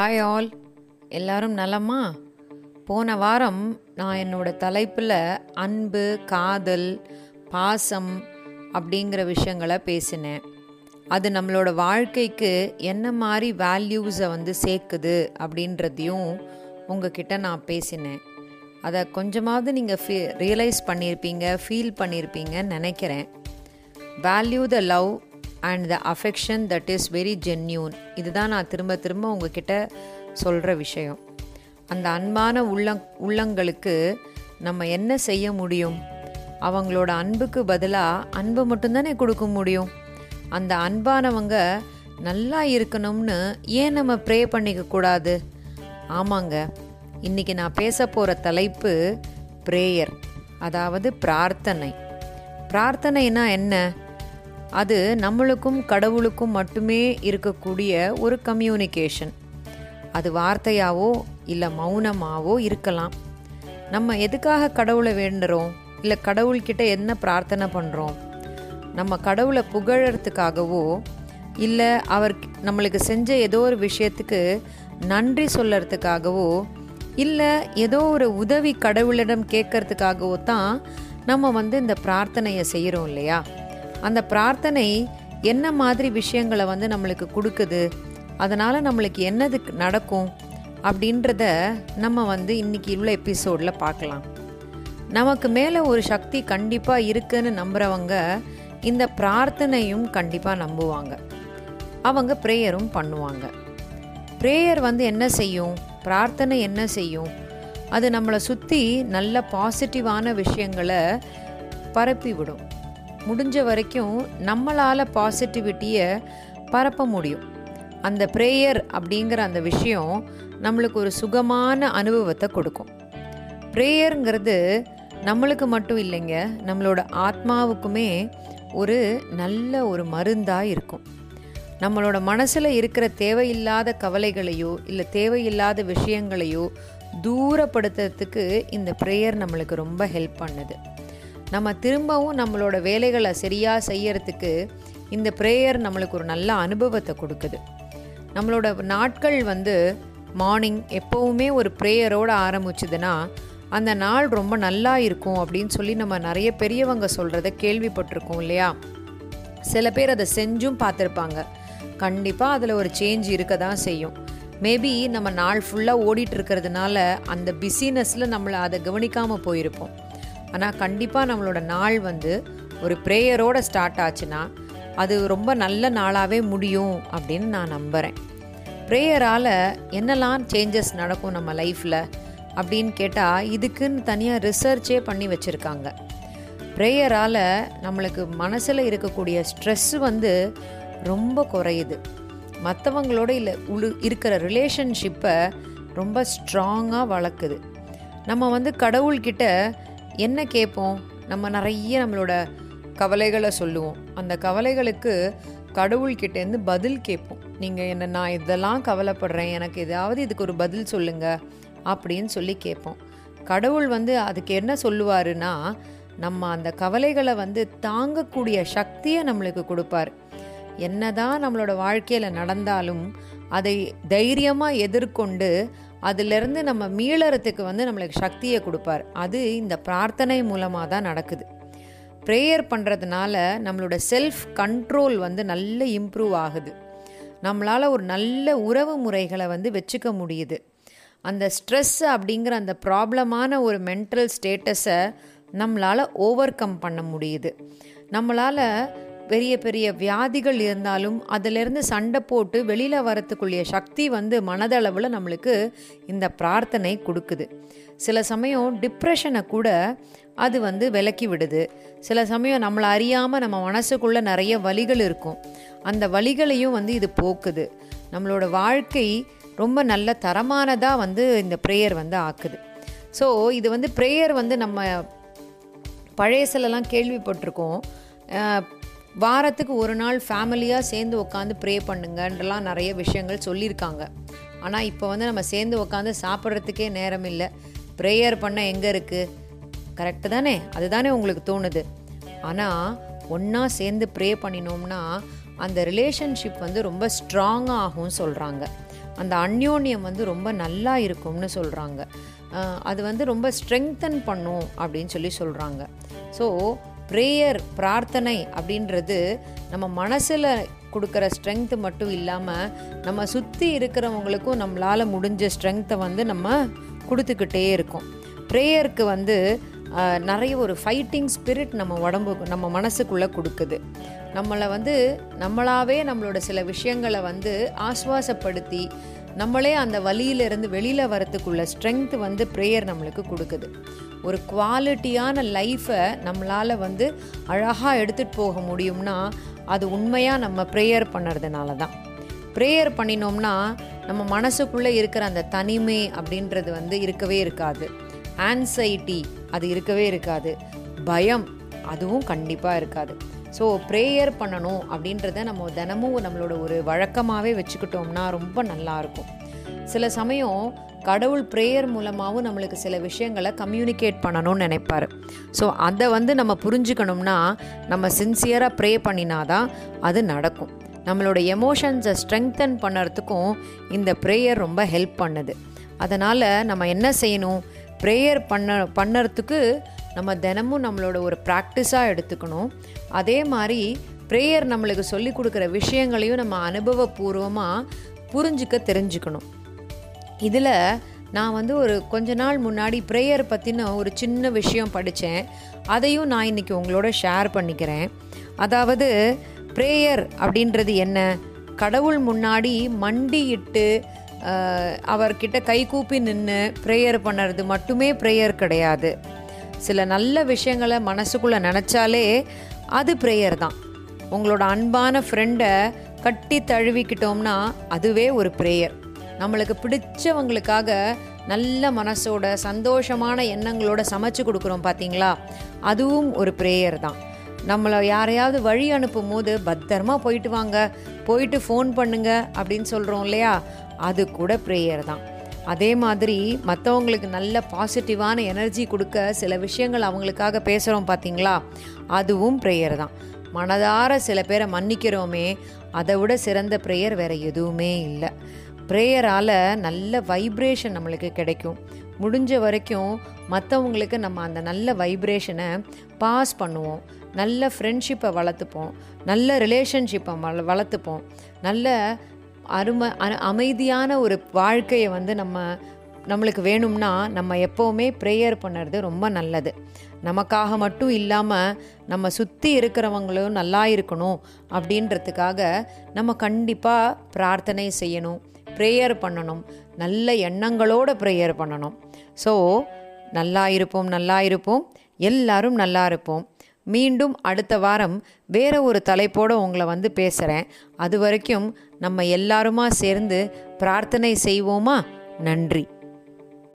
Hi all எல்லாரும் நலமா? போன வாரம் நான் என்னோட தலைப்பில் அன்பு காதல் பாசம் அப்படிங்கிற விஷயங்களை பேசினேன். அது நம்மளோட வாழ்க்கைக்கு என்ன மாதிரி வேல்யூஸை வந்து சேர்க்குது அப்படின்றதையும் உங்ககிட்ட நான் பேசினேன். அதை கொஞ்சமாவது நீங்கள் ஃபீ ரியலைஸ் பண்ணியிருப்பீங்க ஃபீல் பண்ணியிருப்பீங்கன்னு நினைக்கிறேன். Value the love and the affection that is very genuine இதுதான் நான் திரும்ப திரும்ப உங்ககிட்ட சொல்கிற விஷயம். அந்த அன்பான உள்ளங் உள்ளங்களுக்கு நம்ம என்ன செய்ய முடியும்? அவங்களோட அன்புக்கு பதிலாக அன்பு மட்டும்தானே கொடுக்க முடியும்? அந்த அன்பானவங்க நல்லா இருக்கணும்னு ஏன் நம்ம ப்ரே பண்ணிக்க கூடாது? ஆமாங்க. இன்றைக்கி நான் பேச போகிற தலைப்பு ப்ரேயர் அதாவது பிரார்த்தனை. பிரார்த்தனைனா என்ன? அது நம்மளுக்கும் கடவுளுக்கும் மட்டுமே இருக்கக்கூடிய ஒரு கம்யூனிகேஷன் அது வார்த்தையாவோ இல்லை மௌனமாவோ இருக்கலாம். நம்ம எதுக்காக கடவுளை வேண்டுறோம்? இல்லை கடவுள்கிட்ட என்ன பிரார்த்தனை பண்ணுறோம் நம்ம கடவுளை புகழறதுக்காகவோ இல்லை அவர் நம்மளுக்கு செஞ்ச ஏதோ ஒரு விஷயத்துக்கு நன்றி சொல்லறதுக்காகவோ இல்லை ஏதோ ஒரு உதவி கடவுளிடம் கேட்கறதுக்காகவோ தான் நம்ம வந்து இந்த பிரார்த்தனையை செய்கிறோம் இல்லையா? அந்த பிரார்த்தனை என்ன மாதிரி விஷயங்களை வந்து நம்மளுக்கு கொடுக்குது? அதனால் நம்மளுக்கு என்னது நடக்கும்? அப்படின்றத நம்ம வந்து இன்னைக்கு உள்ள எபிசோடில் பார்க்கலாம். நமக்கு மேலே ஒரு சக்தி கண்டிப்பாக இருக்குன்னு நம்புகிறவங்க இந்த பிரார்த்தனையும் கண்டிப்பாக நம்புவாங்க. அவங்க ப்ரேயரும் பண்ணுவாங்க. ப்ரேயர் வந்து என்ன செய்யும்? பிரார்த்தனை என்ன செய்யும்? அது நம்மளை சுற்றி நல்ல பாசிட்டிவான விஷயங்களை பரப்பி விடும் முடிஞ்ச வரைக்கும் நம்மளால் பாசிட்டிவிட்டியை பரப்ப முடியும். அந்த ப்ரேயர் அப்படிங்கிற அந்த விஷயம் நம்மளுக்கு ஒரு சுகமான அனுபவத்தை கொடுக்கும். ப்ரேயருங்கிறது நம்மளுக்கு மட்டும் இல்லைங்க நம்மளோட ஆத்மாவுக்குமே ஒரு நல்ல ஒரு மருந்தாக இருக்கும். நம்மளோட மனசில் இருக்கிற தேவையில்லாத கவலைகளையோ இல்லை தேவையில்லாத விஷயங்களையோ தூரப்படுத்துறதுக்கு இந்த ப்ரேயர் நம்மளுக்கு ரொம்ப ஹெல்ப் பண்ணுது. நம்ம திரும்பவும் நம்மளோட வேலைகளை சரியாக செய்யறதுக்கு இந்த ப்ரேயர் நம்மளுக்கு ஒரு நல்ல அனுபவத்தை கொடுக்குது. நம்மளோட நாட்கள் வந்து மார்னிங் எப்போவுமே ஒரு ப்ரேயரோடு ஆரம்பிச்சுதுன்னா அந்த நாள் ரொம்ப நல்லா இருக்கும் அப்படின்னு சொல்லி நம்ம நிறைய பெரியவங்க சொல்கிறத கேள்விப்பட்டிருக்கோம் இல்லையா? சில பேர் அதை செஞ்சும் பார்த்துருப்பாங்க. கண்டிப்பாக அதில் ஒரு சேஞ்ச் இருக்க தான் செய்யும். மேபி நம்ம நாள் ஃபுல்லாக ஓடிட்டு இருக்கிறதுனால அந்த பிஸினஸில் நம்மளை அதை கவனிக்காமல் போயிருப்போம். ஆனால் கண்டிப்பாக நம்மளோட நாள் வந்து ஒரு ப்ரேயரோட ஸ்டார்ட் ஆச்சுன்னா அது ரொம்ப நல்ல நாளாகவே முடியும் அப்படின்னு நான் நம்புகிறேன் ப்ரேயரால் என்னெல்லாம் சேஞ்சஸ் நடக்கும் நம்ம லைஃப்பில் அப்படின்னு கேட்டால் இதுக்குன்னு தனியாக ரிசர்ச்சே பண்ணி வச்சுருக்காங்க. ப்ரேயரால் நம்மளுக்கு மனசில் இருக்கக்கூடிய ஸ்ட்ரெஸ் வந்து ரொம்ப குறையுது. மற்றவங்களோட இல்லை உழு இருக்கிற ரிலேஷன்ஷிப்பை ரொம்ப ஸ்ட்ராங்காக வளர்க்குது. நம்ம வந்து கடவுள்கிட்ட என்ன கேட்போம்? நம்ம நிறைய நம்மளோட கவலைகளை சொல்லுவோம். அந்த கவலைகளுக்கு கடவுள்கிட்டேருந்து பதில் கேட்போம். நீங்கள் என்ன நான் இதெல்லாம் கவலைப்படுறேன். எனக்கு ஏதாவது இதுக்கு ஒரு பதில் சொல்லுங்க அப்படின்னு சொல்லி கேட்போம். கடவுள் வந்து அதுக்கு என்ன சொல்லுவாருன்னா நம்ம அந்த கவலைகளை வந்து தாங்கக்கூடிய சக்தியை நம்மளுக்கு கொடுப்பார். என்னதான் நம்மளோட வாழ்க்கையில் நடந்தாலும் அதை தைரியமாக எதிர்கொண்டு அதிலிருந்து நம்ம மீளறதுக்கு வந்து நம்மளுக்கு சக்தியை கொடுப்பார். அது இந்த பிரார்த்தனை மூலமாக தான் நடக்குது. ப்ரேயர் பண்ணுறதுனால நம்மளோட செல்ஃப் கண்ட்ரோல் வந்து நல்ல இம்ப்ரூவ் ஆகுது. நம்மளால் ஒரு நல்ல உறவு முறைகளை வந்து வச்சுக்க முடியுது. அந்த ஸ்ட்ரெஸ் அப்படிங்கிற அந்த ப்ராப்ளமான ஒரு மென்டல் ஸ்டேட்டஸை நம்மளால் ஓவர் கம் பண்ண முடியுது. நம்மளால் பெரிய பெரிய வியாதிகள் இருந்தாலும் அதிலிருந்து சண்டை போட்டு வெளியில் வரத்துக்குரிய சக்தி வந்து மனதளவில் நம்மளுக்கு இந்த பிரார்த்தனை கொடுக்குது. சில சமயம் டிப்ரெஷனை கூட அது வந்து விலக்கி விடுது. சில சமயம் நம்மளை அறியாமல் நம்ம மனசுக்குள்ளே நிறைய வழிகள் இருக்கும். அந்த வழிகளையும் வந்து இது போக்குது. நம்மளோட வாழ்க்கை ரொம்ப நல்ல தரமானதாக வந்து இந்த ப்ரேயர் வந்து ஆக்குது. ஸோ இது வந்து ப்ரேயர் வந்து நம்ம பழையசிலலாம் கேள்விப்பட்டிருக்கோம். வாரத்துக்கு ஒரு நாள் ஃபேமிலியாக சேர்ந்து உட்காந்து ப்ரே பண்ணுங்கன்றலாம் நிறைய விஷயங்கள் சொல்லியிருக்காங்க. ஆனால் இப்போ வந்து நம்ம சேர்ந்து உட்காந்து சாப்பிட்றதுக்கே நேரம் இல்லை. ப்ரேயர் பண்ண எங்கே இருக்குது கரெக்டு தானே? அதுதானே உங்களுக்கு தோணுது. ஆனால் ஒன்றா சேர்ந்து ப்ரே பண்ணினோம்னா அந்த ரிலேஷன்ஷிப் வந்து ரொம்ப ஸ்ட்ராங்காக ஆகும் சொல்கிறாங்க அந்த அந்யோன்யம் வந்து ரொம்ப நல்லா இருக்கும்னு சொல்கிறாங்க அது வந்து ரொம்ப ஸ்ட்ரெங்தன் பண்ணும் அப்படின்னு சொல்லி சொல்கிறாங்க ஸோ ப்ரேயர் பிரார்த்தனை அப்படின்றது நம்ம மனசில் கொடுக்குற ஸ்ட்ரென்த்து மட்டும் இல்லாமல் நம்ம சுற்றி இருக்கிறவங்களுக்கும் நம்மளால் முடிஞ்ச ஸ்ட்ரென்த்தை வந்து நம்ம கொடுத்துக்கிட்டே இருக்கோம். ப்ரேயருக்கு வந்து நிறைய ஒரு ஃபைட்டிங் ஸ்பிரிட் நம்ம உடம்புக்கு நம்ம மனசுக்குள்ளே கொடுக்குது. நம்மளை வந்து நம்மளாவே நம்மளோட சில விஷயங்களை வந்து ஆஸ்வாசப்படுத்தி நம்மளே அந்த வலியிலிருந்து வெளியில் வரத்துக்குள்ள ஸ்ட்ரென்த் வந்து ப்ரேயர் நம்மளுக்கு கொடுக்குது. ஒரு குவாலிட்டியான லைஃப்பை நம்மளால் வந்து அழகாக எடுத்துகிட்டு போக முடியும்னா அது உண்மையாக நம்ம ப்ரேயர் பண்ணுறதுனால தான் ப்ரேயர் பண்ணினோம்னா நம்ம மனசுக்குள்ளே இருக்கிற அந்த தனிமை அப்படின்றது வந்து இருக்கவே இருக்காது. ஆன்சைட்டி அது இருக்கவே இருக்காது. பயம் அதுவும் கண்டிப்பாக இருக்காது. ஸோ ப்ரேயர் பண்ணணும் அப்படின்றத நம்ம தினமும் நம்மளோட ஒரு வழக்கமாகவே வச்சுக்கிட்டோம்னா ரொம்ப நல்லாயிருக்கும் சில சமயம் கடவுள் ப்ரேயர் மூலமாகவும் நம்மளுக்கு சில விஷயங்களை கம்யூனிகேட் பண்ணணும்னு நினைப்பார். ஸோ அதை வந்து நம்ம புரிஞ்சுக்கணும்னா நம்ம சின்சியராக ப்ரே பண்ணினாதான் அது நடக்கும். நம்மளோட எமோஷன்ஸை ஸ்ட்ரெங்தன் பண்ணுறதுக்கும் இந்த ப்ரேயர் ரொம்ப ஹெல்ப் பண்ணுது. அதனால் நம்ம என்ன செய்யணும்? ப்ரேயர் பண்ண பண்ணுறதுக்கு நம்ம தினமும் நம்மளோட ஒரு ப்ராக்டிஸாக எடுத்துக்கணும். அதே மாதிரி ப்ரேயர் நம்மளுக்கு சொல்லி கொடுக்குற விஷயங்களையும் நம்ம அனுபவபூர்வமாக புரிஞ்சுக்க தெரிஞ்சுக்கணும். இதில் நான் வந்து ஒரு கொஞ்ச நாள் முன்னாடி ப்ரேயர் பற்றின ஒரு சின்ன விஷயம் படித்தேன் அதையும் நான் இன்றைக்கி உங்களோட ஷேர் பண்ணிக்கிறேன். அதாவது ப்ரேயர் அப்படின்றது என்ன? கடவுள் முன்னாடி மண்டியிட்டு அவர்கிட்ட கைகூப்பி நின்று ப்ரேயர் பண்ணுறது மட்டுமே ப்ரேயர் கிடையாது. சில நல்ல விஷயங்களை மனசுக்குள்ளே நினச்சாலே அது ப்ரேயர் தான். உங்களோட அன்பான ஃப்ரெண்டை கட்டி தழுவிக்கிட்டோம்னா அதுவே ஒரு ப்ரேயர் நம்மளுக்கு பிடிச்சவங்களுக்காக நல்ல மனசோட சந்தோஷமான எண்ணங்களோட சமைச்சு கொடுக்குறோம் பார்த்தீங்களா அதுவும் ஒரு ப்ரேயர் தான். நம்மளை யாரையாவது வழி அனுப்பும் போது பத்திரமா போயிட்டு வாங்க போயிட்டு ஃபோன் பண்ணுங்க அப்படின்னு சொல்கிறோம் இல்லையா? அது கூட ப்ரேயர் தான். அதே மாதிரி மற்றவங்களுக்கு நல்ல பாசிட்டிவான எனர்ஜி கொடுக்க சில விஷயங்கள் அவங்களுக்காக பேசுகிறோம் பார்த்தீங்களா அதுவும் ப்ரேயர் தான். மனதார சில பேரை மன்னிக்கிறோமே அதை விட சிறந்த ப்ரேயர் வேறு எதுவுமே இல்லை. ப்ரேயரால் நல்ல வைப்ரேஷன் நம்மளுக்கு கிடைக்கும். முடிஞ்ச வரைக்கும் மற்றவங்களுக்கு நம்ம அந்த நல்ல வைப்ரேஷனை பாஸ் பண்ணுவோம். நல்ல ஃப்ரெண்ட்ஷிப்பை வளர்த்துப்போம். நல்ல ரிலேஷன்ஷிப்பை வள வளர்த்துப்போம். நல்ல அருமை அமைதியான ஒரு வாழ்க்கையை வந்து நம்ம நம்மளுக்கு வேணும்னா நம்ம எப்போவுமே ப்ரேயர் பண்ணுறது ரொம்ப நல்லது. நமக்காக மட்டும் இல்லாமல் நம்ம சுற்றி இருக்கிறவங்களும் நல்லா இருக்கணும் அப்படின்றதுக்காக நம்ம கண்டிப்பாக பிரார்த்தனை செய்யணும் ப்ரேயர் பண்ணணும் நல்ல எண்ணங்களோட ப்ரேயர் பண்ணணும். ஸோ நல்லா இருப்போம் நல்லா இருப்போம் எல்லாரும் நல்லா இருப்போம். மீண்டும் அடுத்த வாரம் வேற ஒரு தலைப்போடு உங்களை வந்து பேசுகிறேன் அது வரைக்கும் நம்ம எல்லாருமா சேர்ந்து பிரார்த்தனை செய்வோமா? நன்றி.